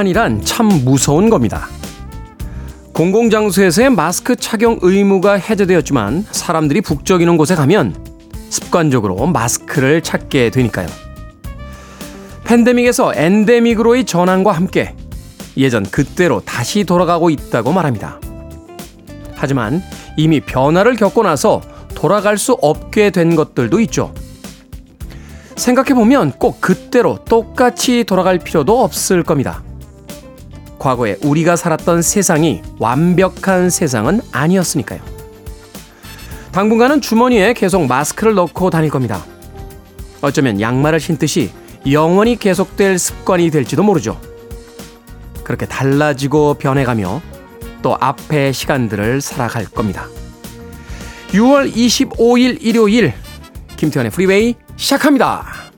습관이란 참 무서운 겁니다. 공공장소에서의 마스크 착용 의무가 해제되었지만 사람들이 북적이는 곳에 가면 습관적으로 마스크를 찾게 되니까요. 팬데믹에서 엔데믹으로의 전환과 함께 예전 그때로 다시 돌아가고 있다고 말합니다. 하지만 이미 변화를 겪고 나서 돌아갈 수 없게 된 것들도 있죠. 생각해보면 꼭 그때로 똑같이 돌아갈 필요도 없을 겁니다. 과거에 우리가 살았던 세상이 완벽한 세상은 아니었으니까요. 당분간은 주머니에 계속 마스크를 넣고 다닐 겁니다. 어쩌면 양말을 신듯이 영원히 계속될 습관이 될지도 모르죠. 그렇게 달라지고 변해가며 또 앞의 시간들을 살아갈 겁니다. 6월 25일 일요일 김태현의 프리웨이 시작합니다.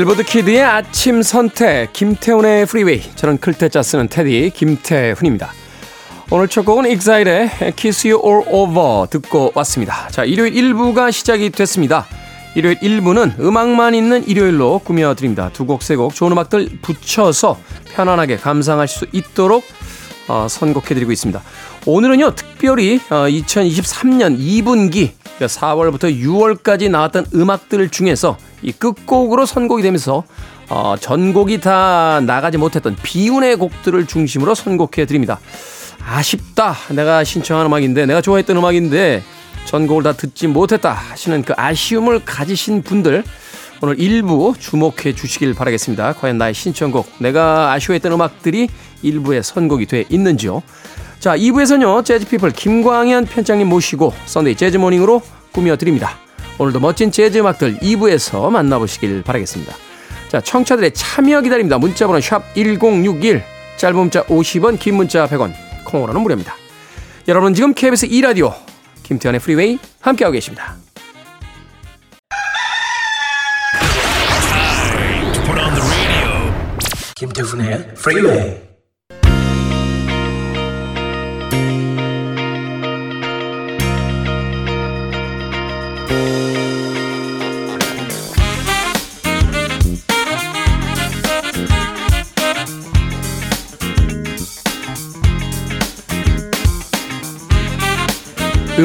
빌보드 Kid의 아침 선택 김태훈의 Freeway 저는 클 태 자 쓰는 Teddy 김태훈입니다. 오늘 첫 곡은 Exile의 Kiss You All Over 듣고 왔습니다. 자, 일요일 1부가 시작이 됐습니다. 일요일 1부는 음악만 있는 일요일로 꾸며드립니다. 두 곡, 세 곡 좋은 음악들 붙여서 편안하게 감상하실 수 있도록 어, 선곡해드리고 있습니다. 오늘은요, 특별히 어, 2023년 2분기 4월부터 6월까지 나왔던 음악들 중에서 이 끝곡으로 선곡이 되면서 어, 전곡이 다 나가지 못했던 비운의 곡들을 중심으로 선곡해 드립니다. 아쉽다. 내가 신청한 음악인데, 내가 좋아했던 음악인데, 전곡을 다 듣지 못했다 하시는 그 아쉬움을 가지신 분들, 오늘 일부 주목해 주시길 바라겠습니다. 과연 나의 신청곡, 내가 아쉬워했던 음악들이 일부에 선곡이 돼 있는지요. 자, 2부에서는요, Jazz People 김광현 편장님 모시고 Sunday Jazz Morning으로 꾸며드립니다. 오늘도 멋진 재즈 음악들 2부에서 만나보시길 바라겠습니다. 자, 청취자들의 참여 기다립니다. 문자번호 샵 1061, 짧은 문자 50원, 긴 문자 100원, 콩으로는 무료입니다. 여러분 지금 KBS 2라디오 김태훈의 Freeway 함께하고 계십니다. 김태훈의 프리웨이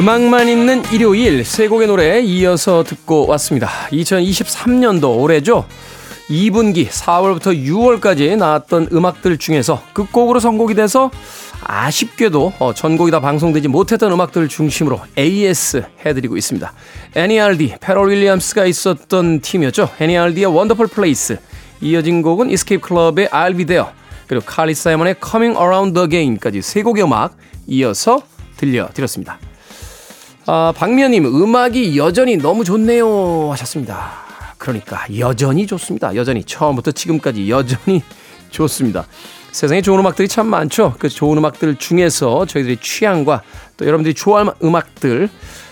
음악만 있는 일요일 세 곡의 노래 이어서 듣고 왔습니다. 2023년도 올해죠. 2분기 4월부터 6월까지 나왔던 음악들 중에서 끝곡으로 선곡이 돼서 아쉽게도 어, 전곡이 다 방송되지 못했던 음악들 중심으로 AS 해드리고 있습니다. NERD, 패럴 윌리엄스가 있었던 팀이었죠. NERD의 Wonderful Place. 이어진 곡은 Escape Club의 I'll Be There. 그리고 칼리 사이먼의 Coming Around Again까지 세 곡의 음악 이어서 들려드렸습니다. 아, 박미연님, 음악이 여전히 너무 좋네요. 하셨습니다. 그러니까, 여전히 좋습니다. 여전히. 처음부터 지금까지 여전히 좋습니다. 세상에 좋은 음악들이 참 많죠. 그 좋은 음악들 중에서 저희들의 취향과 또 여러분들이 좋아할 음악들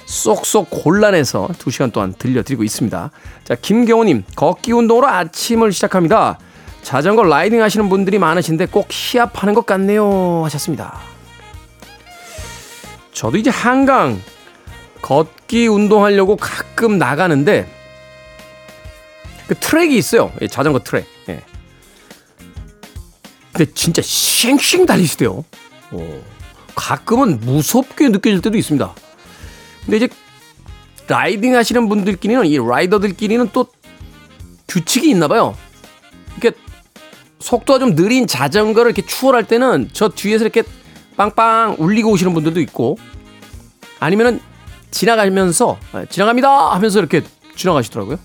쏙쏙 골라내서 2시간 동안 들려드리고 있습니다. 자, 김경호님, 걷기 운동으로 아침을 시작합니다. 자전거 라이딩 하시는 분들이 많으신데 꼭 시합하는 것 같네요. 하셨습니다. 저도 이제 한강 걷기 운동하려고 가끔 나가는데 그 트랙이 있어요. 예, 자전거 트랙. 예. 근데 진짜 쉥쉥 달리시대요. 오. 가끔은 무섭게 느껴질 때도 있습니다. 근데 이제 라이딩 하시는 분들끼리는 이 라이더들끼리는 또 규칙이 있나 봐요. 이렇게 속도가 좀 느린 자전거를 이렇게 추월할 때는 저 뒤에서 이렇게 빵빵 울리고 오시는 분들도 있고 아니면은 지나가면서 아, 지나갑니다 하면서 이렇게 지나가시더라고요.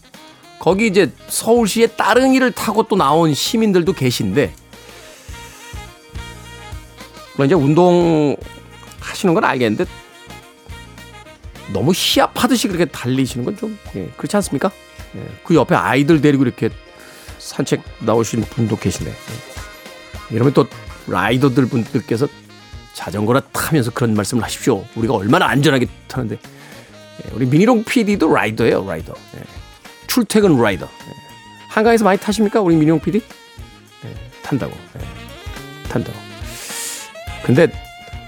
거기 이제 서울시의 따릉이를 타고 또 나온 시민들도 계신데 물론 이제 운동 하시는 건 알겠는데 너무 시합하듯이 그렇게 달리시는 건좀 예, 그렇지 않습니까? 예, 그 옆에 아이들 데리고 이렇게 산책 나오시는 분도 예. 이러면 또 라이더들 분들께서 자전거나 타면서 그런 말씀을 하십시오. 우리가 얼마나 안전하게 타는데 예, 우리 미니롱 PD도 라이더예요, 라이더. 예. 출퇴근 라이더. 예. 한강에서 많이 타십니까? 우리 민용 PD? 예, 탄다고. 예, 탄다고. 근데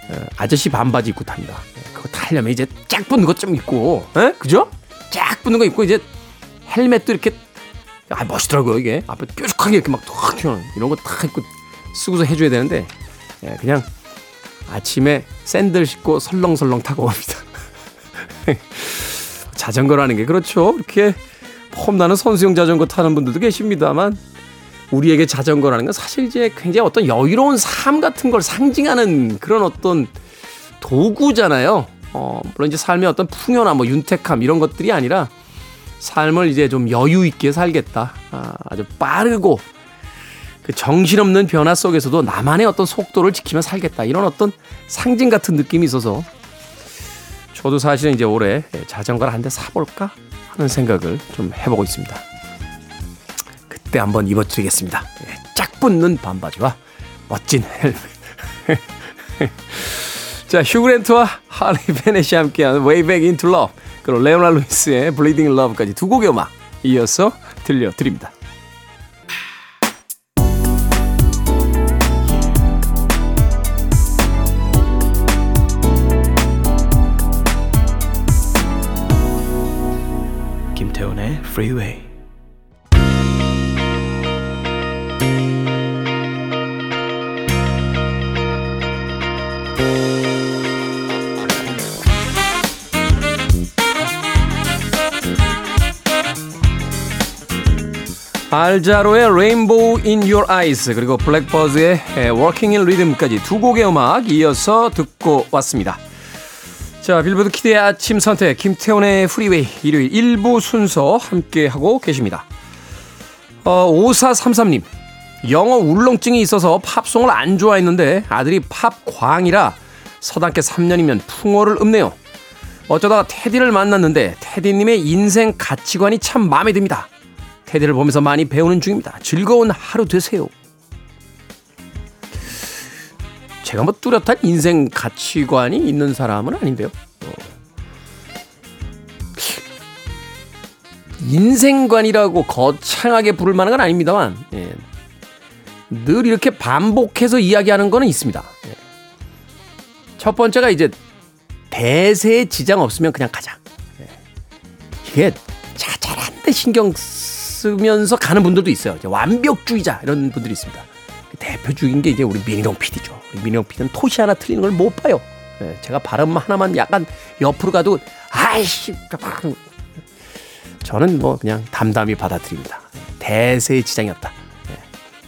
어, 아저씨 반바지 입고 탄다. 예, 그거 타려면 이제 쫙 붙는 것 좀 있고, 예? 그죠? 쫙 붙는 거 입고 이제 헬멧도 이렇게 아 멋있더라고요 이게 앞에 뾰족하게 이렇게 막탁 튀어나오는 이런 거 다 입고 쓰고서 해줘야 되는데 예, 그냥 아침에 샌들 신고 설렁설렁 타고 옵니다. 자전거라는 게 그렇죠. 이렇게 폼나는 선수용 자전거 타는 분들도 계십니다만 우리에게 자전거라는 건 사실 이제 굉장히 어떤 여유로운 삶 같은 걸 상징하는 그런 어떤 도구잖아요. 어, 물론 이제 삶의 어떤 풍요나 뭐 윤택함 이런 것들이 아니라 삶을 이제 좀 여유 있게 살겠다. 아, 아주 빠르고 그 정신없는 변화 속에서도 나만의 어떤 속도를 지키며 살겠다. 이런 어떤 상징 같은 느낌이 있어서 저도 사실은 이제 올해 자전거를 한 대 사볼까 하는 생각을 좀 해보고 있습니다. 그때 한번 입어드리겠습니다. 예, 짝 붙는 반바지와 멋진 헬멧. 자, 휴그랜트와 할리 베넷이 함께하는 Way Back Into Love 그리고 레오나 루이스의 Bleeding Love까지 두 곡의 음악 이어서 들려드립니다. Freeway. 알 자로의 Rainbow in Your Eyes 그리고 Blackbyrds의 Walking in Rhythm까지 두 곡의 음악 이어서 듣고 왔습니다. 자 빌보드 Kid의 아침 선택 김태훈의 Freeway 일요일 1부 순서 함께하고 계십니다. 어, 5433님 영어 울렁증이 있어서 팝송을 안 좋아했는데 아들이 팝광이라 서당개 3년이면 풍월을 읊네요. 어쩌다가 Teddy를 만났는데 Teddy님의 인생 가치관이 참 마음에 듭니다. 테디를 보면서 많이 배우는 중입니다. 즐거운 하루 되세요. 제가 뭐 뚜렷한 인생 가치관이 있는 사람은 아닌데요. 어. 인생관이라고 거창하게 부를 만한 건 아닙니다만 예. 늘 이렇게 반복해서 이야기하는 거는 있습니다. 예. 첫 번째가 이제 대세에 지장 없으면 그냥 가자. 예. 이게 자잘한데 신경 쓰면서 가는 분들도 있어요. 완벽주의자 이런 분들이 있습니다. 대표적인 게 이제 우리 민희룡 PD죠. 우리 민희룡 PD는 토시 하나 틀리는 걸 못 봐요. 예, 제가 발음 하나만 약간 옆으로 가도 아이씨 저는 뭐 그냥 담담히 받아들입니다. 대세에 지장이 없다. 예,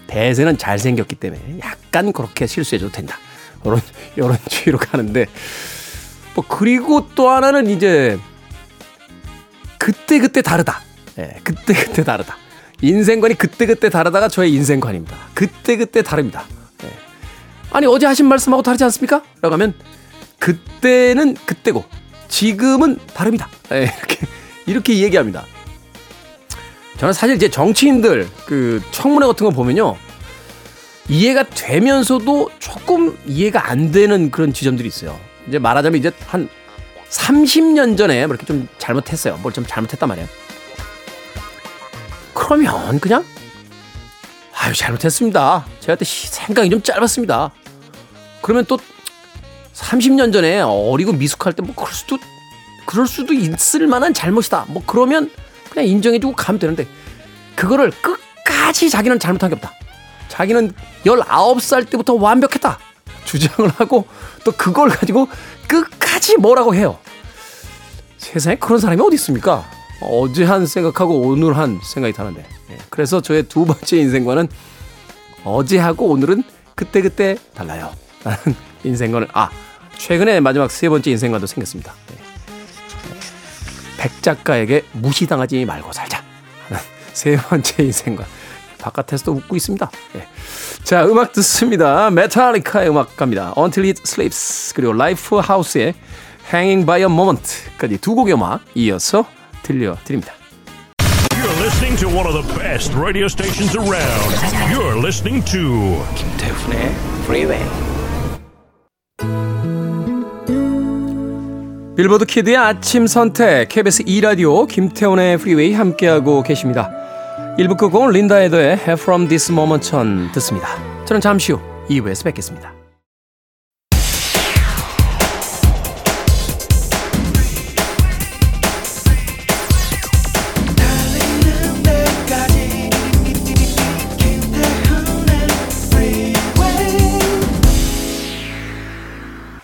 대세는 잘생겼기 때문에 약간 그렇게 실수해줘도 된다. 이런 이런 주의로 가는데 뭐 그리고 또 하나는 이제 그때 그때 다르다. 예, 그때 그때 다르다. 인생관이 그때 그때 다르다가 저의 인생관입니다. 그때 그때 다릅니다. 예. 아니 어제 하신 말씀하고 다르지 않습니까? 라고 하면 그때는 그때고 지금은 다릅니다. 예, 이렇게 이렇게 얘기합니다. 저는 사실 이제 정치인들 그 청문회 같은 거 보면요. 이해가 되면서도 조금 이해가 안 되는 그런 지점들이 있어요. 이제 말하자면 이제 한 30년 전에 뭐 이렇게 좀 잘못했어요. 뭘 좀 잘못했단 말이에요. 그러면 그냥 아유 잘못했습니다. 제가 그때 생각이 좀 짧았습니다. 그러면 또 30년 전에 어리고 미숙할 때 뭐 그럴 수도 그럴 수도 있을 만한 잘못이다. 뭐 그러면 그냥 인정해주고 가면 되는데 그거를 끝까지 자기는 잘못한 게 없다. 자기는 19살 때부터 완벽했다. 주장을 하고 또 그걸 가지고 끝까지 뭐라고 해요. 세상에 그런 사람이 어디 있습니까? 어제 한 생각하고 오늘 한 생각이 다른데. 예, 그래서 저의 두 번째 인생관은 어제하고 오늘은 그때그때 달라요. 라는 인생관을, 아, 최근에 마지막 세 번째 인생관도 생겼습니다. 예. 백 작가에게 무시당하지 말고 살자. 하는 세 번째 인생관. 바깥에서도 웃고 있습니다. 예. 자, 음악 듣습니다. Metallica의 음악 갑니다. Until It Sleeps. 그리고 Lifehouse의 Hanging by a Moment까지 두 곡의 음악 이어서 들려드립니다. You're listening to one of the best radio stations around. You're listening to 김태훈의 Freeway. 빌보드 Kid의 아침 선택 KBS 2라디오 김태훈의 Freeway 함께하고 계십니다. 1부 끝곡은 린다 에더의 From This Moment 듣습니다. 저는 잠시 후 2부에서 뵙겠습니다.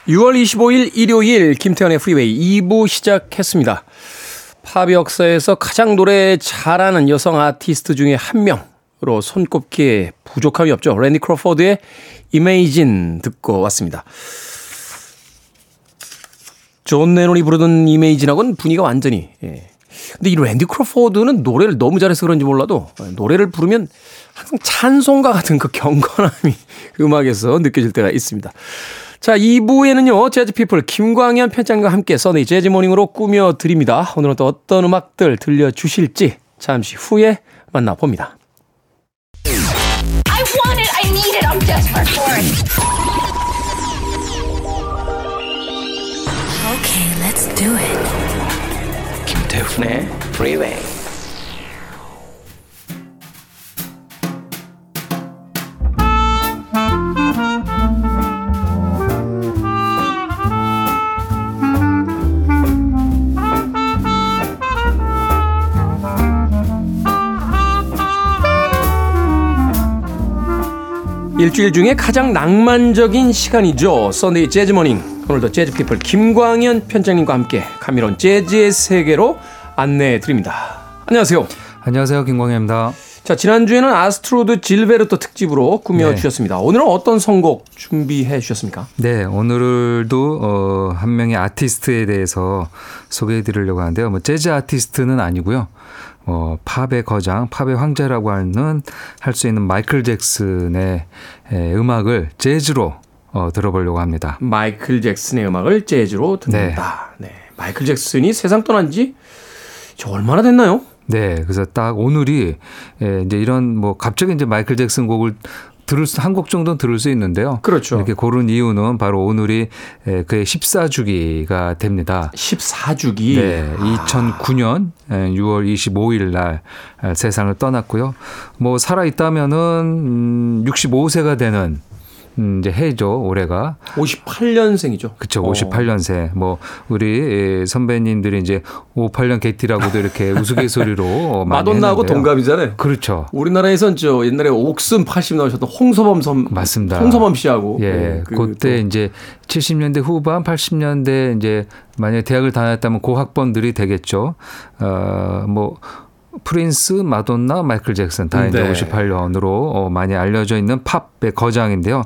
(6월 25일) 일요일 김태훈의 Freeway 2부 시작했습니다. 팝 역사에서 가장 노래 잘하는 여성 아티스트 중에 한 명으로 손꼽기에 부족함이 없죠. 랜디 크로포드의 Imagine 듣고 왔습니다. 존 레논이 부르던 Imagine하고는 분위기가 완전히 예. 근데 이 랜디 크로포드는 노래를 너무 잘해서 그런지 몰라도 노래를 부르면 항상 찬송가 같은 그 경건함이 음악에서 느껴질 때가 있습니다. 자, 2부에는요, 재즈피플 김광현 편장과 함께 써니 재즈모닝으로 꾸며드립니다. 오늘은 또 어떤 음악들 들려주실지 잠시 후에 만나봅니다. I want it, I need it, I'm desperate for it. Okay, let's do it. 김태훈의 Freeway. 일주일 중에 가장 낭만적인 시간이죠. Sunday Jazz Morning. 오늘도 Jazz People 김광현 편장님과 함께 감미로운 재즈의 세계로 안내해 드립니다. 안녕하세요. 안녕하세요. 김광현입니다. 자, 지난주에는 아스트루드 질베르토 특집으로 꾸며 네. 주셨습니다. 오늘은 어떤 선곡 준비해 주셨습니까? 네, 오늘도 어, 한 명의 아티스트에 대해서 소개해 드리려고 하는데요. 뭐 재즈 아티스트는 아니고요. 어, 팝의 거장, 팝의 황제라고 하는 할 수 있는 마이클 잭슨의 에, 음악을 재즈로 어, 들어보려고 합니다. 마이클 잭슨의 음악을 재즈로 듣는다. 네. 네. 마이클 잭슨이 세상 떠난 지 얼마나 됐나요? 네, 그래서 딱 오늘이 예, 이제 이런 뭐 갑자기 이제 마이클 잭슨 곡을 들을 수, 한 곡 정도는 들을 수 있는데요. 그렇죠. 이렇게 고른 이유는 바로 오늘이 그의 14주기가 됩니다. 14주기? 네. 2009년 6월 25일 날 세상을 떠났고요. 뭐 살아있다면은 65세가 음, 되는 음, 이제 해죠 올해가 58년생이죠. 그렇죠. 58년생. 뭐 우리 선배님들이 이제 58년 개티라고도 이렇게 우스갯소리로 마돈나하고 동갑이잖아요. 그렇죠. 우리나라에선 저 옛날에 옥슨 80 나오셨던 홍서범 선 맞습니다. 홍서범 씨하고 예. 네, 그때 이제 70년대 후반 80년대 이제 만약에 대학을 다녔다면 고학번들이 되겠죠. 어뭐 프린스, 마돈나, 마이클 잭슨 다 이제 네. 58년으로 어, 많이 알려져 있는 팝의 거장인데요.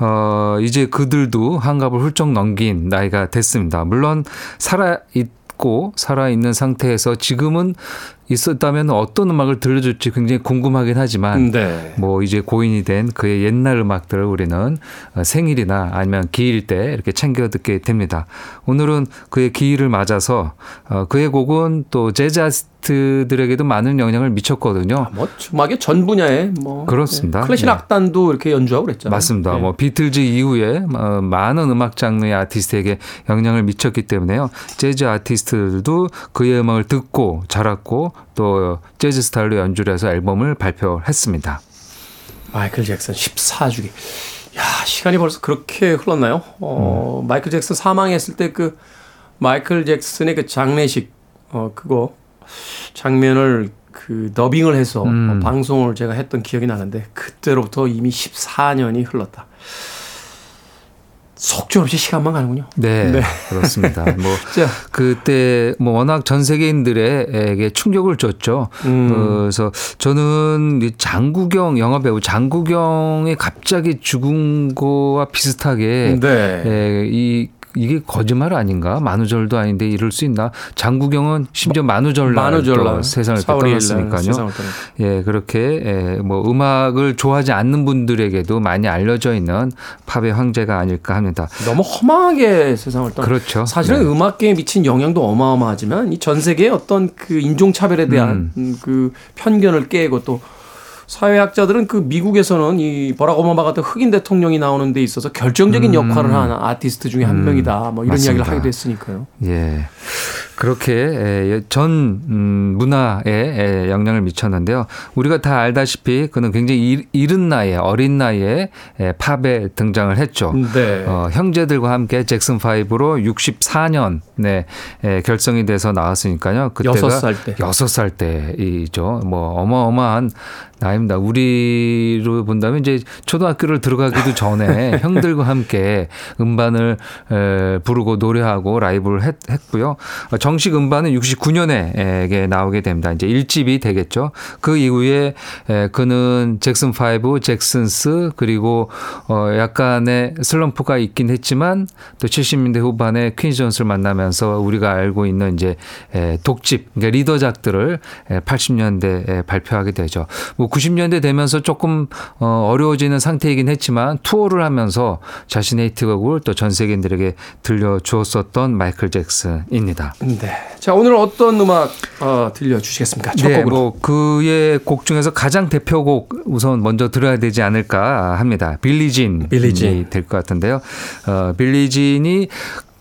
어, 이제 그들도 한갑을 훌쩍 넘긴 나이가 됐습니다. 물론 살아 있고 살아 있는 상태에서 지금은 있었다면 어떤 음악을 들려줄지 굉장히 궁금하긴 하지만 네. 뭐 이제 고인이 된 그의 옛날 음악들을 우리는 어, 생일이나 아니면 기일 때 이렇게 챙겨 듣게 됩니다. 오늘은 그의 기일을 맞아서 어, 그의 곡은 또 재즈 아티스트들에게도 많은 영향을 미쳤거든요. 아, 뭐 음악의 전 분야에 뭐 그렇습니다. 네. 클래식 네. 악단도 이렇게 연주하고 그랬잖아요. 맞습니다. 네. 뭐 비틀즈 이후에 어, 많은 음악 장르의 아티스트에게 영향을 미쳤기 때문에요. 재즈 아티스트들도 그의 음악을 듣고 자랐고 또 재즈 스타일로 연주를 해서 앨범을 발표했습니다. 마이클 잭슨 14주기. 야, 시간이 벌써 그렇게 흘렀나요? 어, 음. 마이클 잭슨 사망했을 때 그 마이클 잭슨의 그 장례식 어 그거 장면을 그 더빙을 해서 음. 어, 방송을 제가 했던 기억이 나는데 그때로부터 이미 14년이 흘렀다. 속절없이 시간만 가는군요. 네, 네. 그렇습니다. 뭐 그때 뭐 워낙 전 세계인들에게 충격을 줬죠. 음. 그래서 저는 장구경 영화 배우 장구경이 갑자기 죽은 거와 비슷하게 네. 이 이게 거짓말 아닌가? 만우절도 아닌데 이럴 수 있나? 장구경은 심지어 만우절 날 만우절날 세상을 떠났으니까요. 예, 그렇게 예, 뭐 음악을 좋아하지 않는 분들에게도 많이 알려져 있는 팝의 황제가 아닐까 합니다. 너무 허망하게 세상을 떠나. 그렇죠. 사실은 네. 음악계에 미친 영향도 어마어마하지만 이 전 세계의 어떤 그 인종 차별에 대한 음. 그 편견을 깨고 또 사회학자들은 그 미국에서는 이 버락 오바마 같은 흑인 대통령이 나오는 데 있어서 결정적인 역할을 한 아티스트 중에 한 명이다. 뭐 이런 맞습니다. 이야기를 하기도 했으니까요. 예. 그렇게 에, 전 음, 문화에 에, 영향을 미쳤는데요. 우리가 다 알다시피 그는 굉장히 이- 이른 나이에 어린 나이에 에, 팝에 등장을 했죠. 네. 어, 형제들과 함께 잭슨 5로 64년에 에, 결성이 돼서 나왔으니까요. 그때가 여섯 살 때. 여섯 살 때이죠. 뭐 어마어마한 나이입니다. 우리로 본다면 이제 초등학교를 들어가기도 전에 형들과 함께 음반을 에, 부르고 노래하고 라이브를 했, 했고요. 어, 정식 음반은 69년에 나오게 됩니다. 이제 1집이 되겠죠. 그 이후에 에, 그는 잭슨 5, 잭슨스 그리고 어 약간의 슬럼프가 있긴 했지만 또 70년대 후반에 퀸즈 존스를 만나면서 우리가 알고 있는 이제 에, 독집 그러니까 리더작들을 에, 80년대에 발표하게 되죠. 뭐 90년대 되면서 조금 어 어려워지는 상태이긴 했지만 투어를 하면서 자신의 히트곡을 또 전 세계인들에게 들려주었었던 마이클 잭슨입니다. 네. 자, 오늘 어떤 음악 어, 들려주시겠습니까? 첫 네, 곡으로. 뭐 그의 곡 중에서 가장 대표곡 우선 먼저 들어야 되지 않을까 합니다. 빌리진이 빌리진. 될것 같은데요. 어, 빌리진이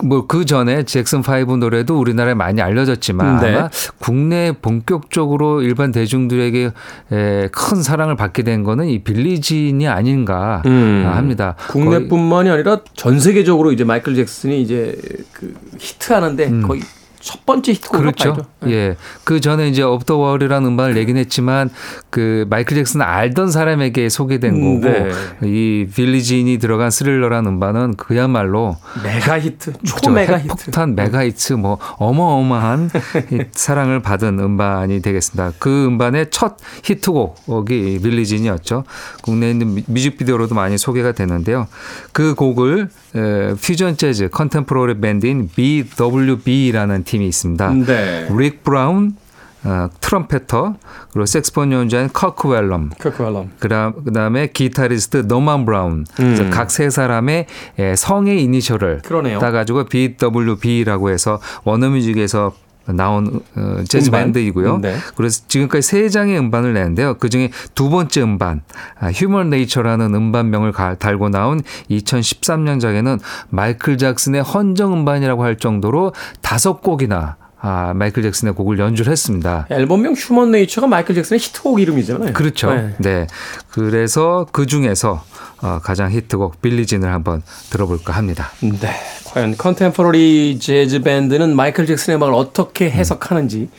뭐그 전에 잭슨 5 노래도 우리나라에 많이 알려졌지만 네. 아마 국내 본격적으로 일반 대중들에게 에, 큰 사랑을 받게 된 거는 이 빌리진이 아닌가 음. 합니다. 거의- 국내뿐만이 아니라 전 세계적으로 이제 마이클 잭슨이 이제 그 히트하는데 거의 첫 번째 히트곡으로 음. 그렇죠. 네. 예. 그 전에 이제 업더 월이라는 음반을 내긴 했지만 그 마이클 잭슨 알던 사람에게 소개된 음, 거고 네. 이 Billie Jean이 들어간 Thriller라는 음반은 그야말로 메가 히트, 그죠. 초메가 히트. 핵폭탄 메가 히트 뭐 어마어마한 이 사랑을 받은 음반이 되겠습니다. 그 음반의 첫 히트곡이 Billie Jean이었죠. 국내에 있는 뮤- 뮤직비디오로도 많이 소개가 되는데요. 그 곡을 에, 퓨전 재즈 contemporary 밴드인 BWB라는 팀이 있습니다. 네. 릭 브라운, 어, trumpeter, 그리고 색소폰 연주자인 커크 웨일럼, 커크 웨일럼. 그다음 그다음에 기타리스트 노만 브라운. 음. 각 세 사람의 예, 성의 이니셜을 그러네요. 따가지고 BWB라고 해서 워너뮤직에서 나온 어, 재즈 음반? 밴드이고요. 네. 그래서 지금까지 세 장의 음반을 내는데요. 그 중에 두 번째 음반, 아, Human Nature라는 음반명을 가- 달고 나온 2013년작에는 마이클 잭슨의 헌정 음반이라고 할 정도로 다섯 곡이나 아, 마이클 잭슨의 곡을 연주를 했습니다. 앨범명 Human Nature가 마이클 잭슨의 히트곡 이름이잖아요. 그렇죠. 네. 네. 그래서 그 중에서 어, 가장 히트곡 Billie Jean을 한번 들어볼까 합니다. 네. 과연 contemporary 재즈 밴드는 마이클 잭슨의 음악을 어떻게 해석하는지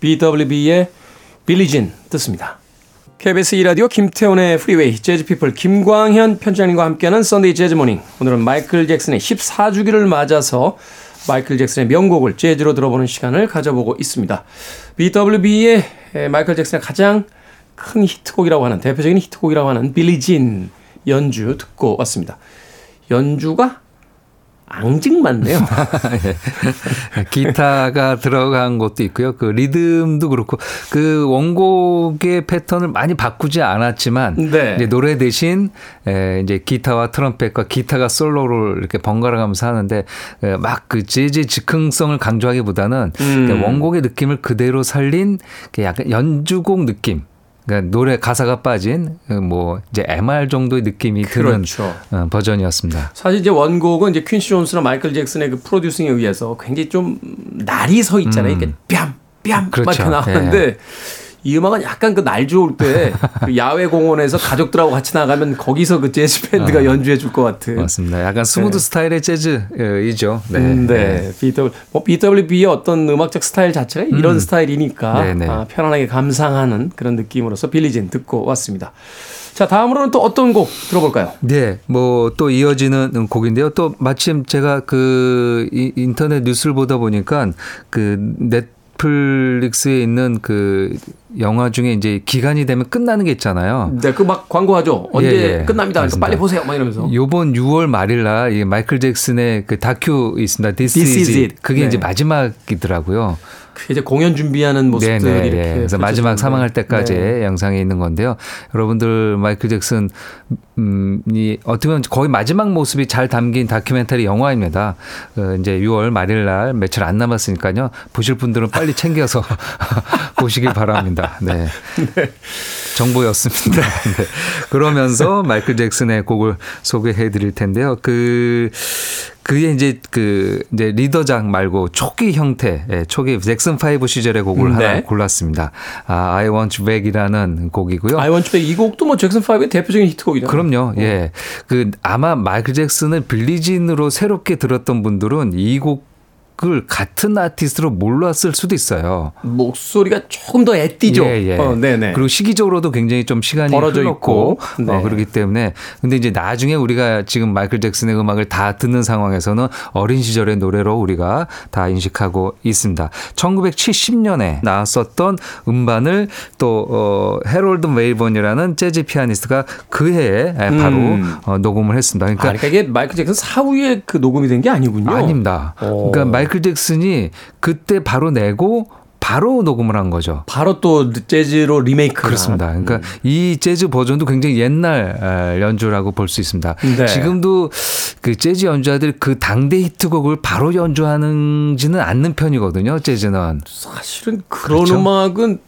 BWB의 Billie Jean 듣습니다. KBS 2라디오 김태훈의 Freeway Jazz People 김광현 편장님과 함께하는 Sunday Jazz Morning 오늘은 마이클 잭슨의 14주기를 맞아서 마이클 잭슨의 명곡을 재즈로 들어보는 시간을 가져보고 있습니다. BWB의 마이클 잭슨의 가장 큰 히트곡이라고 하는 대표적인 히트곡이라고 하는 빌리진 연주 듣고 왔습니다. 연주가 앙증 맞네요. 기타가 들어간 것도 있고요. 그 리듬도 그렇고 그 원곡의 패턴을 많이 바꾸지 않았지만 네. 이제 노래 대신 에, 이제 기타와 트럼펫과 기타가 솔로를 이렇게 번갈아 가면서 하는데 막 그 재즈 즉흥성을 강조하기보다는 음. 원곡의 느낌을 그대로 살린 그 약간 연주곡 느낌. 그러니까 노래 가사가 빠진 그뭐 이제 MR 정도의 느낌이 그렇죠. 어, 버전이었습니다. 사실 이제 원곡은 이제 퀸시 존스나 마이클 잭슨의 그 프로듀싱에 의해서 굉장히 좀 날이 서 있잖아요. 이게 뺨, 뺨, 그렇죠. 막 이렇게 나오는데 이 음악은 약간 그 날 좋을 때 그 야외 공원에서 가족들하고 같이 나가면 거기서 그 재즈 밴드가 연주해 줄 것 같은. 맞습니다. 약간 smooth 네. 스타일의 재즈이죠. 네. 음, 네. BW, 뭐 BWB의 어떤 음악적 스타일 자체가 이런 스타일이니까 네네. 아, 편안하게 감상하는 그런 느낌으로서 Billie Jean 듣고 왔습니다. 자, 다음으로는 또 어떤 곡 들어볼까요? 네, 뭐 또 이어지는 곡인데요. 또 마침 제가 그 이- 인터넷 뉴스를 보다 보니까 그 넷 플릭스에 있는 그 영화 중에 이제 기간이 되면 끝나는 게 있잖아요. 네, 그 막 광고하죠. 언제 예, 예. 끝납니다. 그러니까. 빨리 보세요. 막 이러면서. 요번 6월 말일날 이 마이클 잭슨의 그 다큐 있습니다. This, This is is it. it. 그게 네. 이제 마지막이더라고요. 그 이제 공연 준비하는 모습들이 네네. 이렇게 그래서 마지막. 사망할 때까지 네. 영상이 있는 건데요. 여러분들 마이클 잭슨 음이 어떻게 보면 거의 마지막 모습이 잘 담긴 다큐멘터리 영화입니다. 어, 이제 6월 말일 날 며칠 안 남았으니까요. 보실 분들은 빨리 챙겨서 보시길 바랍니다. 네. 정보였습니다. 네. 그러면서 마이클 잭슨의 곡을 소개해 드릴 텐데요. 그 그게 이제 그 이제 리더작 말고 초기 형태, 예, 초기 잭슨 5 시절의 곡을 네. 하나 골랐습니다. 아, I Want You Back이라는 곡이고요. I Want You Back 이 곡도 뭐 잭슨 5의 대표적인 히트곡이잖아요. 그럼요. 예. 그 아마 마이클 잭슨을 빌리진으로 새롭게 들었던 분들은 이곡 을 같은 아티스트로 몰랐을 수도 있어요. 목소리가 조금 더 애띠죠. 예, 예. 어, 네네. 그리고 시기적으로도 굉장히 좀 시간이 벌어져 흘렀고 있고. 어, 네. 그렇기 때문에 근데 이제 나중에 우리가 지금 마이클 잭슨의 음악을 다 듣는 상황에서는 어린 시절의 노래로 우리가 다 인식하고 있습니다. 1970년에 나왔었던 음반을 또 어, 해롤드 메이번이라는 재즈 피아니스트가 그 해에 바로 음. 어, 녹음을 했습니다. 아, 그러니까 그러니까 이게 마이클 잭슨 사후에 그 녹음이 된 게 아니군요. 아닙니다. 오. 그러니까 마이클 잭슨이 그때 바로 내고 바로 녹음을 한 거죠. 바로 또 재즈로 리메이크. 그렇습니다. 그러니까 음. 이 재즈 버전도 굉장히 옛날 아, 연주라고 볼 수 있습니다. 네. 지금도 그 재즈 연주자들이 그 당대 히트곡을 바로 연주하는지는 않는 편이거든요. 재즈는. 사실은 그런 그렇죠. 음악은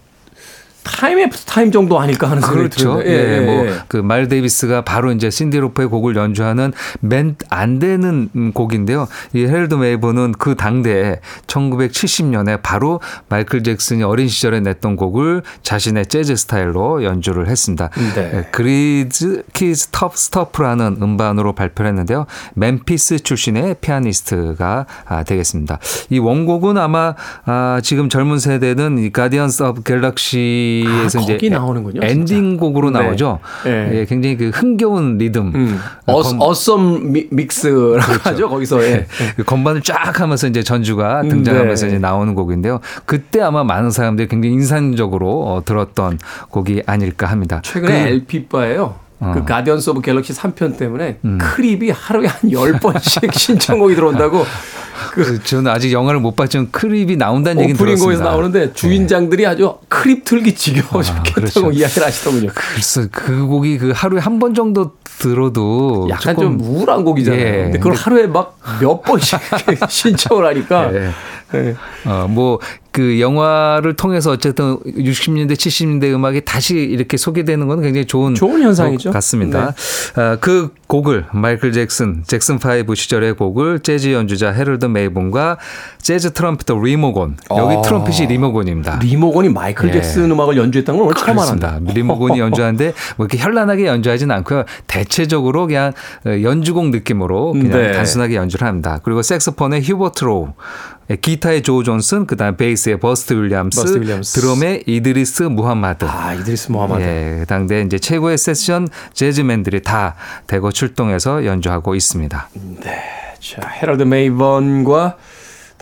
Time After Time 정도 아닐까 하는 생각이 그렇죠. 드는데. 예, 뭐그 마일스 데이비스가 바로 이제 신디 로퍼의 곡을 연주하는 몇 안 되는 음, 곡인데요. 이 헤럴드 메이번은 그 당대에 1970년에 바로 마이클 잭슨이 어린 시절에 냈던 곡을 자신의 재즈 스타일로 연주를 했습니다. 네. 예, Greasy Kid Stuff라는 음반으로 발표를 했는데요. 멤피스 출신의 피아니스트가 아, 되겠습니다. 이 원곡은 아마 아, 지금 젊은 세대는 이 Guardians of Galaxy 에서 아, 이제 거기 나오는군요, 엔딩 곡으로 네. 나오죠. 네. 예, 굉장히 그 흥겨운 리듬. 음. 어, 어, 검- Awesome Mi- Mix라고 하죠. 거기서. 예. 그 건반을 쫙 하면서 이제 전주가 등장하면서 네. 이제 나오는 곡인데요. 그때 아마 많은 사람들이 굉장히 인상적으로 어, 들었던 곡이 아닐까 합니다. 최근에 그- LP 바에요. 어. 음. 그 Guardians of Galaxy 3편 때문에 Creep이 하루에 한 10번씩 신청곡이 들어온다고 그 저는 아직 영화를 못 봤지만 Creep이 나온다는 오프닝 곡에서 들었습니다. 나오는데 주인장들이 아주 Creep 틀기 지겨워 죽겠다고 그렇죠. 이야기를 하시더군요. 글쎄 그 곡이 그 하루에 한 번 정도 들어도 약간 좀 우울한 곡이잖아요. 예. 근데 그걸 하루에 막 몇 번씩 신청을 하니까 예. 예. 어, 뭐, 그 영화를 통해서 어쨌든 60년대, 70년대 음악이 다시 이렇게 소개되는 건 굉장히 좋은, 좋은 현상이죠. 것 같습니다. 아, 그 곡을 마이클 잭슨, 잭슨 5 시절의 곡을 재즈 연주자 헤럴드 메이본과 재즈 트럼피터 리 모건. 여기 아. 트럼펫이 리 모건입니다. 리 모건이 마이클 예. 잭슨 음악을 연주했다는 걸 오늘 처음. 알았습니다. 리 모건이 연주하는데 뭐 이렇게 현란하게 연주하진 않고요. 대체적으로 그냥 어, 연주곡 느낌으로 그냥 네. 단순하게 연주 를 합니다. 그리고 색소폰의 휴버트 로우, 예, 기타의 조 존슨, 그다음 베이스의 버스터 윌리엄스, 버스터 윌리엄스. 드럼의 이드리스 무함마드. 아 이드리스 모하마드. 예, 당대 이제 최고의 세션 재즈맨들이 다 대거 출동해서 연주하고 있습니다. 자, 헤럴드 메이번과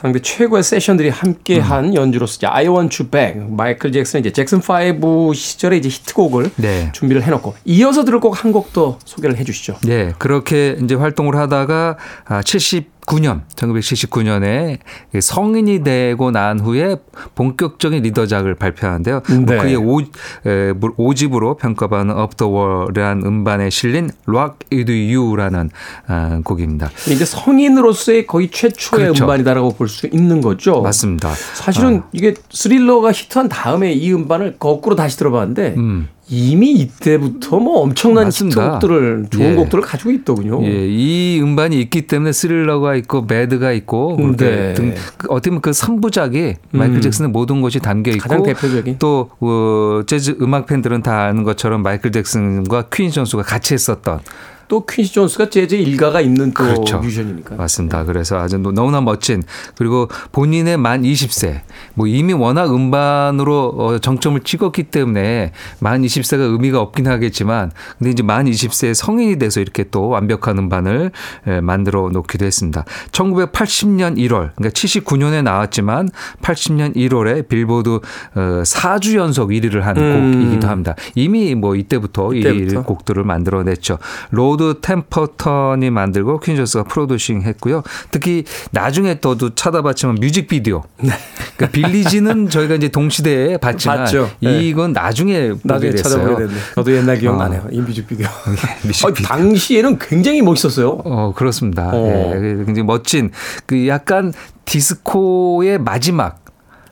당대 최고의 세션들이 함께한 음. 연주로서 이제 I Want You Back 마이클 잭슨 이제 잭슨 5 시절에 이제 히트곡을 네. 준비를 해놓고 이어서 들을 곡 한 곡 더 소개를 해주시죠. 네, 그렇게 이제 활동을 하다가 아, 70 9년, 1979년에 성인이 되고 난 후에 본격적인 리더작을 발표하는데요. 네. 그의 오, 5집으로 평가받는 Off the Wall이란 음반에 실린 Rock With You라는 아, 곡입니다. 이제 성인으로서의 거의 최초의 그렇죠. 음반이다라고 볼 수 있는 거죠. 맞습니다. 사실은 아. 이게 Thriller가 히트한 다음에 이 음반을 거꾸로 다시 들어봤는데 음. 이미 이때부터 뭐 엄청난 맞습니다. 히트곡들을 좋은 예. 곡들을 가지고 있더군요. 예, 이 음반이 있기 때문에 Thriller가 있고 Bad가 있고 그렇게 네. 등, 그 어떻게 보면 그 3부작이 마이클 잭슨의 모든 것이 담겨 있고 가장 대표적인. 또 어, 재즈 음악 팬들은 다 아는 것처럼 마이클 잭슨과 퀸시 존스가 같이 했었던 또 퀸시 존스가 재즈 일가가 있는 또 그렇죠. 뮤지션이니까. 맞습니다. 그래서 아주 너무나 멋진 그리고 본인의 만 20세 뭐 이미 워낙 음반으로 어, 정점을 찍었기 때문에 만 20세가 의미가 없긴 하겠지만 근데 이제 만 20세 성인이 돼서 이렇게 또 완벽한 음반을 에, 만들어 놓기도 했습니다. 1980년 1월 그러니까 79년에 나왔지만 80년 1월에 빌보드 어, 4주 연속 1위를 한 음. 곡이기도 합니다. 이미 뭐 이때부터 이 이때부터. 곡들을 만들어냈죠. 로드 모두 템퍼턴이 만들고 퀸시 존스가 프로듀싱 했고요. 특히 나중에 또도 찾아봤지만 뮤직비디오. 네. 그 Billie Jean은 저희가 이제 동시대에 봤지만 봤죠. 네. 이건 나중에 보게 나중에 됐어요. 찾아보게 됐네. 저도 옛날 기억 어. 나네요. 이 뮤직비디오. 뮤직비디오. 아, 당시에는 굉장히 멋있었어요. 어, 그렇습니다. 어. 예, 굉장히 멋진 그 약간 디스코의 마지막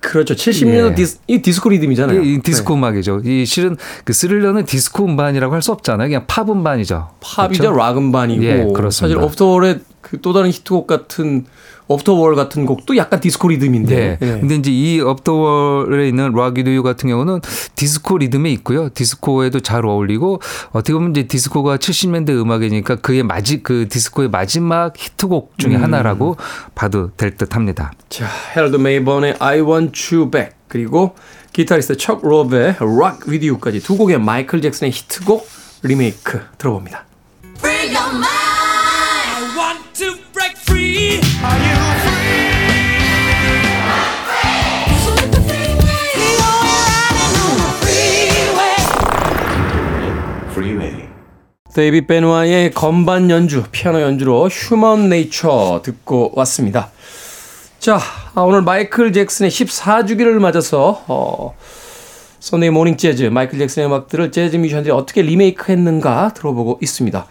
그렇죠. 70년대 예. 디스, 이 디스코 리듬이잖아요. 이, 이 디스코 음악이죠. 이 실은 그 Thriller는 디스코 음반이라고 할 수 없잖아요. 그냥 팝 음반이죠. 팝이죠. 그렇죠? 락 음반이고 예, 그렇습니다. 사실 Off the Wall의 그 또 다른 히트곡 같은 Off the Wall 같은 곡도 약간 디스코 리듬인데. 네. 예. 근데 이제 이 Off the Wall에 있는 Rock With You 같은 경우는 디스코 리듬에 있고요. 디스코에도 잘 어울리고 어떻게 보면 이제 디스코가 70년대 음악이니까 그의 마지 그 디스코의 마지막 히트곡 중에 음. 하나라고 봐도 될 듯합니다. 자, 헤럴드 메이번의 I Want You Back 그리고 기타리스트 척 로브의 Rock With You까지 두 곡의 마이클 잭슨의 히트곡 리메이크 들어봅니다. 데이비 베누아의 건반 연주, 피아노 연주로 Human Nature 듣고 왔습니다. 자, 아, 오늘 마이클 잭슨의 14주기를 맞아서 어, Sunday Morning Jazz, 마이클 잭슨의 음악들을 재즈 뮤지션들이 어떻게 리메이크 했는가 들어보고 있습니다.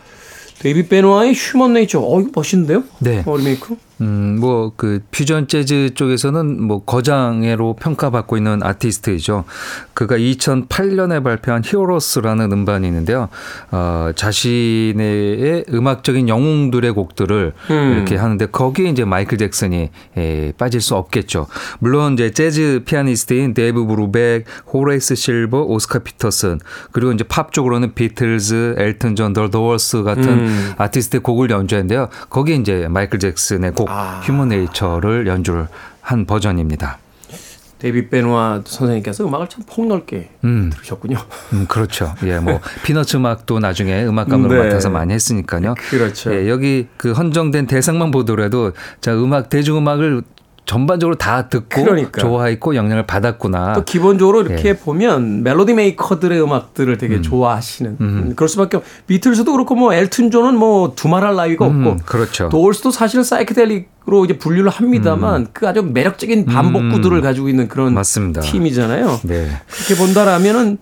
데이비 베누아의 Human Nature, 어, 이거 멋있는데요? 네. 어, 리메이크? 음, 뭐, 그, 퓨전 재즈 쪽에서는 뭐, 거장으로 평가받고 있는 아티스트이죠. 그가 2008년에 발표한 Heroes라는 음반이 있는데요. 어, 자신의 음악적인 영웅들의 곡들을 음. 이렇게 하는데 거기에 이제 마이클 잭슨이 에, 빠질 수 없겠죠. 물론 이제 재즈 피아니스트인 데이브 브루벡, 호레이스 실버, 오스카 피터슨, 그리고 이제 팝 쪽으로는 비틀즈, 엘튼 존, 더 도어스 같은 음. 아티스트의 곡을 연주했는데요. 거기에 이제 마이클 잭슨의 곡 아. Human Nature를 연주를 한 버전입니다. 데이빗 베누아 선생님께서 음악을 참 폭넓게 음, 들으셨군요. 음 그렇죠. 예, 뭐 피너츠 음악도 나중에 음악 감독을 네. 맡아서 많이 했으니까요. 그렇죠. 예, 여기 그 헌정된 대상만 보더라도 자 음악 대중음악을 전반적으로 다 듣고 그러니까. 좋아했고 영향을 받았구나. 또 기본적으로 이렇게 예. 보면 멜로디 메이커들의 음악들을 되게 좋아하시는 음, 그럴 수밖에 없. 비틀즈도 그렇고 뭐 엘튼 존은 뭐 두말할 나위가 음, 없고 그렇죠. 도올스도 사실은 사이키델릭으로 이제 분류를 합니다만 그 아주 매력적인 반복구들을 가지고 있는 그런 음. 맞습니다. 팀이잖아요. 네. 그렇게 본다라면은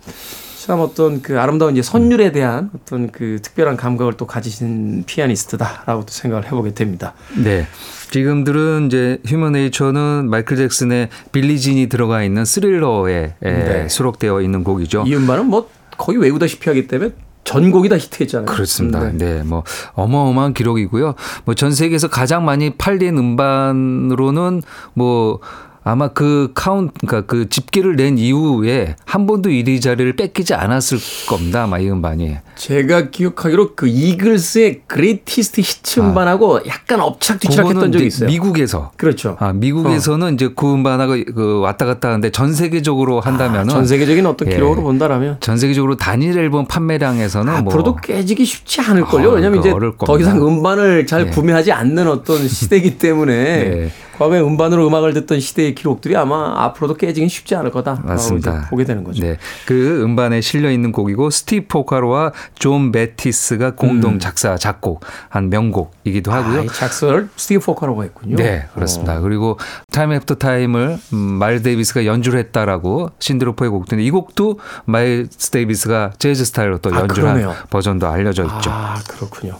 참 어떤 그 아름다운 이제 선율에 대한 어떤 그 특별한 감각을 또 가지신 피아니스트다라고 또 생각을 해보게 됩니다. 네. 지금 들은 이제 휴먼 네이처는 마이클 잭슨의 빌리진이 들어가 있는 스릴러에 에, 네. 수록되어 있는 곡이죠. 이 음반은 뭐 거의 외우다시피 하기 때문에 전곡이 다 히트했잖아요. 그렇습니다. 네. 네. 뭐 어마어마한 기록이고요. 뭐 전 세계에서 가장 많이 팔린 음반으로는 뭐 아마 그 카운 그러니까 그 집계를 낸 이후에 한 번도 1위 자리를 뺏기지 않았을 겁니다. 아마 이 음반이. 제가 기억하기로 그 이글스의 Greatest Hits 음반하고 약간 엎치락뒤치락했던 그거는 적이 있어요. 미국에서 그렇죠. 아, 미국에서는 이제 그 음반하고 그 왔다 갔다 하는데 전 세계적으로 한다면은 아, 전 세계적인 어떤 예. 기록으로 본다라면 전 세계적으로 단일 앨범 판매량에서는 뭐 앞으로도 깨지기 쉽지 않을 걸요. 아, 왜냐하면 그거 이제 더 겁니다. 이상 음반을 잘 네. 구매하지 않는 어떤 시대이기 때문에 네. 과거에 음반으로 음악을 듣던 시대의 기록들이 아마 앞으로도 깨지긴 쉽지 않을 거다. 맞습니다. 보게 되는 거죠. 네. 그 음반에 실려 있는 곡이고 스티브 포카로와 존 베티스가 공동 작사 작곡한 명곡이기도 하고요. 음. 아, 이 작사를 스티브 포카로가 했군요. 네, 그렇습니다. 그리고 Time After Time을 음, 마일스 데이비스가 연주를 했다라고 신디 로퍼의 곡도 있는데 이 곡도 마일스 데이비스가 재즈 스타일로 또 아, 연주를 한 그러네요. 버전도 알려져 있죠. 아, 그렇군요.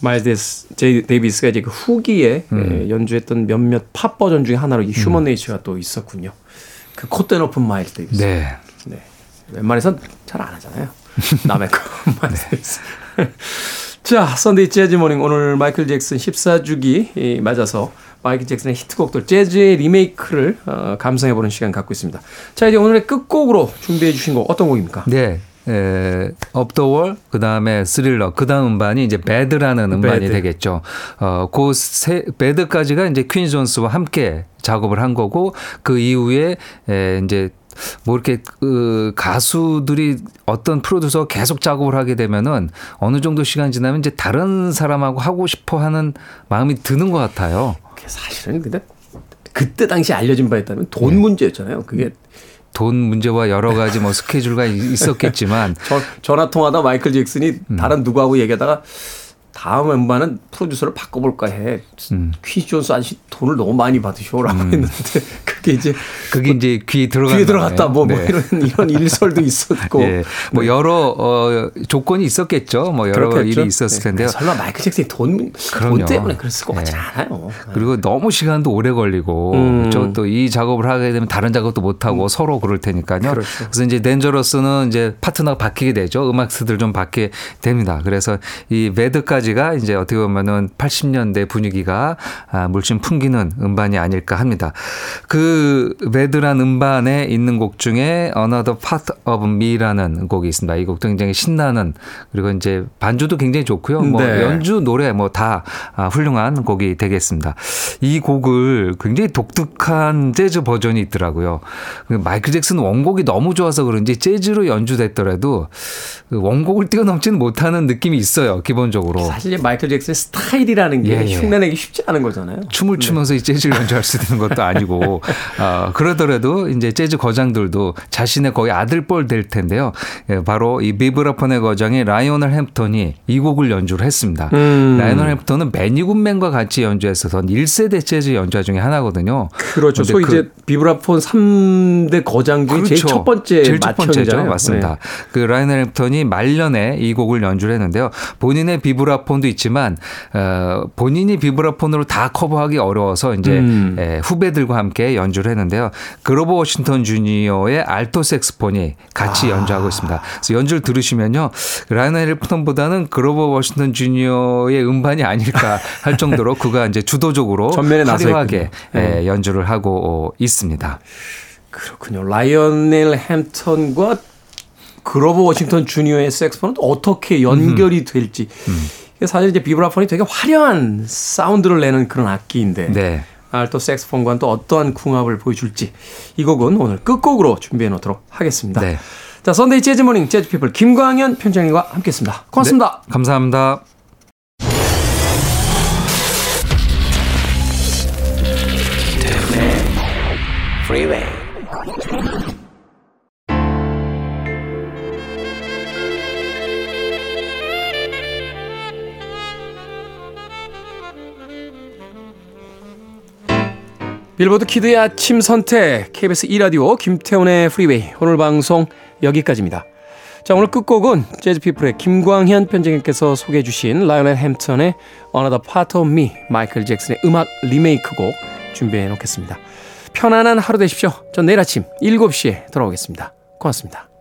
마일스 데이- 데이비스가 이제 그 후기에 음. 예, 연주했던 몇몇 팝 버전 중에 하나로 이 Human Nature가 또 있었군요. 그 콧대 높은 마일스 데이비스. 네. 네. 웬만해선 잘 안 하잖아요. 남의 거. 마일스 데이비스. 자, Sunday Jazz Morning 오늘 마이클 잭슨 14주기 맞아서 마이클 잭슨의 히트곡들 재즈의 리메이크를 어, 감상해보는 시간 갖고 있습니다. 자, 이제 오늘의 끝곡으로 준비해 주신 곡 어떤 곡입니까? 네. 에, Off the Wall 그다음에 스릴러 그다음 음반이 이제 Bad라는 음반이 Bad. 되겠죠. 어, 그세 Bad까지가 이제 퀸시 존스와 함께 작업을 한 거고 그 이후에 에, 이제 뭐 이렇게 그 가수들이 어떤 프로듀서 계속 작업을 하게 되면은 어느 정도 시간 지나면 이제 다른 사람하고 하고 싶어 하는 마음이 드는 것 같아요. 사실은 근데 그때 당시 알려진 바에 따르면 돈 네. 문제였잖아요. 그게 돈 문제와 여러 가지 뭐 스케줄가 있었겠지만 저, 전화 통화다 마이클 잭슨이 음. 다른 누구하고 얘기하다가 다음 음반은 프로듀서를 바꿔볼까 해. 음. 퀴즈 존스 아저씨 돈을 너무 많이 받으셔라고 했는데 그게 이제 그게 이제 귀에 들어가 귀에 들어갔다 뭐, 뭐 이런 이런 일설도 있었고 예. 뭐 여러 어, 조건이 있었겠죠. 뭐 여러 그렇겠죠. 일이 있었을 네. 텐데요. 설마 마이클 잭슨이 돈, 그럼요. 돈 때문에 그랬을 것 같지 네. 않아요. 그리고 너무 시간도 오래 걸리고 음. 또이 작업을 하게 되면 다른 작업도 못 하고 서로 그럴 테니까요. 그렇죠. 그래서 이제 덴저러스는 이제 파트너가 바뀌게 되죠. 음악스들 좀 바뀌게 됩니다. 그래서 이 매드까지 가 이제 어떻게 보면은 80년대 분위기가 아, 물씬 풍기는 음반이 아닐까 합니다. 그 매드란 음반에 있는 곡 중에 Another Part of Me라는 곡이 있습니다. 이 곡도 굉장히 신나는 그리고 이제 반주도 굉장히 좋고요. 뭐 네. 연주 노래 뭐다 훌륭한 곡이 되겠습니다. 이 곡을 굉장히 독특한 재즈 버전이 있더라고요. 그 마이클 잭슨 원곡이 너무 좋아서 그런지 재즈로 연주됐더라도 그 원곡을 뛰어넘지는 못하는 느낌이 있어요. 기본적으로. 사실 마이클 잭슨의 스타일이라는 게 예, 예. 흉내내기 쉽지 않은 거잖아요. 춤을 추면서 이 재즈를 연주할 수 있는 것도 아니고 어, 그러더라도 이제 재즈 거장들도 자신의 거의 아들뻘 될 텐데요. 예, 바로 이 비브라폰의 거장이 라이오넬 햄프턴이 이 곡을 연주를 했습니다. 음. 라이오넬 햄프턴은 베니 굿맨과 같이 연주했어서 1세대 재즈 연주자 중에 하나거든요. 그렇죠. 소위 그- 이제 비브라폰 3대 거장 중에 제일 첫 번째 제일 첫 번째죠. 맞습니다. 네. 그 라이오넬 햄프턴이 말년에 이 곡을 연주를 했는데요. 본인의 비브라폰도 있지만 어, 본인이 비브라폰으로 다 커버하기 어려워서 이제 음. 에, 후배들과 함께 연주를 했는데요. 그로버 워싱턴 주니어의 알토 색소폰이 같이 아. 연주하고 있습니다. 그래서 연주를 들으시면요. 라이오넬 햄프턴보다는 그로버 워싱턴 주니어의 음반이 아닐까 할 정도로 그가 이제 주도적으로 전면에 화려하게. 네. 에, 연주를 하고 어, 있습니다. 그렇군요. 라이오넬 햄프턴과 그로버 워싱턴 주니어의 색소폰은 어떻게 연결이 될지. 음. 사실 이제 비브라폰이 되게 화려한 사운드를 내는 그런 악기인데 네. 알토 색소폰과는 또 어떠한 궁합을 보여줄지 이 곡은 오늘 끝곡으로 준비해 놓도록 하겠습니다. 네. 자, Sunday Jazz Morning 재즈 피플 김광현 편집장님과 함께했습니다. 고맙습니다. 네, 감사합니다. 빌보드 Kid의 아침 선택 KBS 2라디오 김태훈의 Freeway 오늘 방송 여기까지입니다. 자 오늘 끝곡은 재즈피플의 김광현 편집장님께서 소개해 주신 라이오넬 햄프턴의 Another Part of Me 마이클 잭슨의 음악 리메이크곡 준비해 놓겠습니다. 편안한 하루 되십시오. 전 내일 아침 7시에 돌아오겠습니다. 고맙습니다.